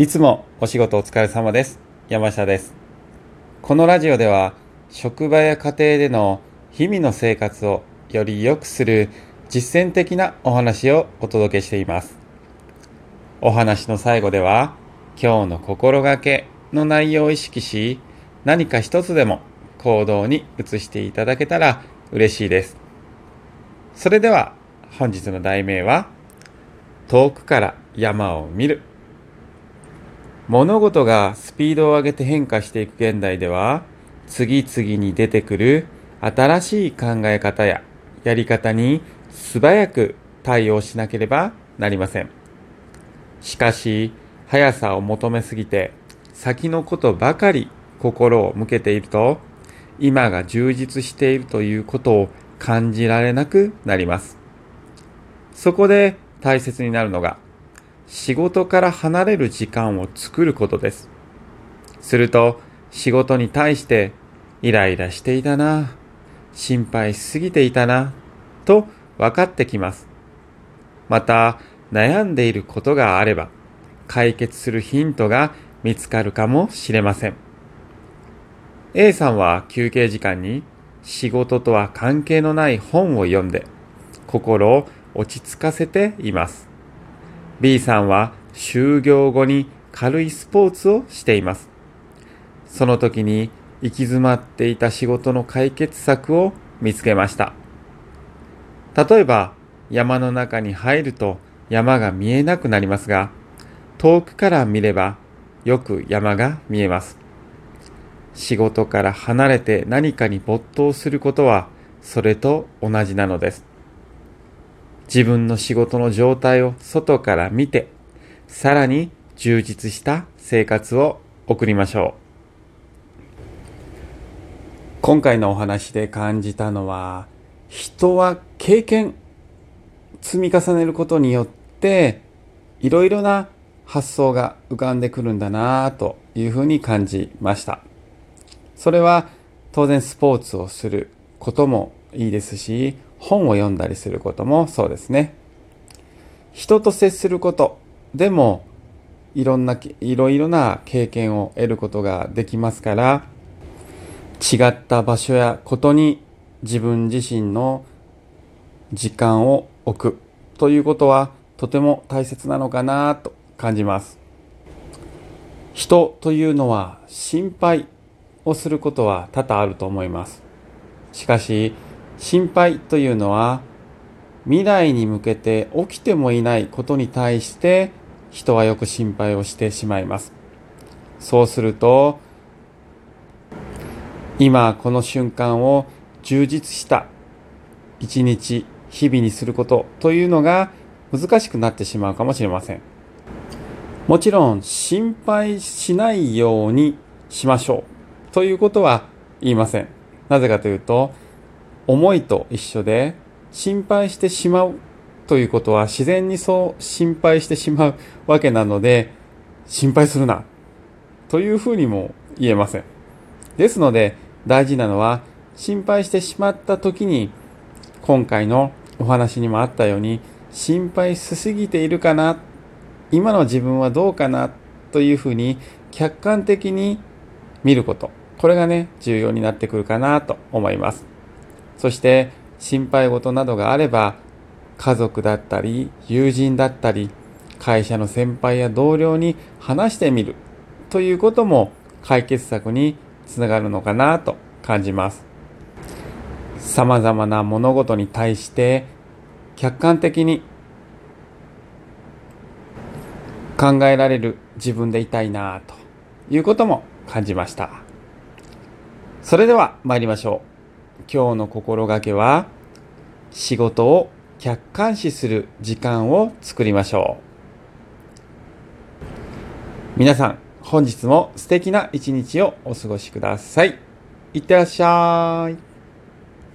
いつもお仕事お疲れ様です。山下です。このラジオでは、職場や家庭での日々の生活をより良くする実践的なお話をお届けしています。お話の最後では、今日の心がけの内容を意識し、何か一つでも行動に移していただけたら嬉しいです。それでは、本日の題名は、遠くから山を見る。物事がスピードを上げて変化していく現代では、次々に出てくる新しい考え方ややり方に素早く対応しなければなりません。しかし、速さを求めすぎて、先のことばかり心を向けていると、今が充実しているということを感じられなくなります。そこで大切になるのが、仕事から離れる時間を作ることです。すると、仕事に対してイライラしていたな、心配しすぎていたな、と分かってきます。また、悩んでいることがあれば、解決するヒントが見つかるかもしれません。A さんは休憩時間に仕事とは関係のない本を読んで心を落ち着かせています。B さんは就業後に軽いスポーツをしています。その時に行き詰まっていた仕事の解決策を見つけました。例えば山の中に入ると山が見えなくなりますが、遠くから見ればよく山が見えます。仕事から離れて何かに没頭することはそれと同じなのです。自分の仕事の状態を外から見て、さらに充実した生活を送りましょう。今回のお話で感じたのは、人は経験、積み重ねることによって、いろいろな発想が浮かんでくるんだなというふうに感じました。それは当然スポーツをすることもいいですし、本を読んだりすることもそうですね。人と接することでもいろんな、いろいろな経験を得ることができますから、違った場所やことに自分自身の時間を置くということはとても大切なのかなと感じます。人というのは心配をすることは多々あると思います。しかし、心配というのは未来に向けて起きてもいないことに対して人はよく心配をしてしまいます。そうすると今この瞬間を充実した一日日々にすることというのが難しくなってしまうかもしれません。もちろん心配しないようにしましょうということは言いません。なぜかというと思いと一緒で心配してしまうということは自然にそう心配してしまうわけなので心配するなというふうにも言えません。ですので大事なのは心配してしまった時に今回のお話にもあったように心配しすぎているかな今の自分はどうかなというふうに客観的に見ることこれがね重要になってくるかなと思いますそして心配事などがあれば家族だったり友人だったり会社の先輩や同僚に話してみるということも解決策につながるのかなと感じます。様々な物事に対して客観的に考えられる自分でいたいなということも感じました。それでは参りましょう。今日の心がけは、仕事を客観視する時間を作りましょう。皆さん、本日も素敵な一日をお過ごしください。いってらっしゃい。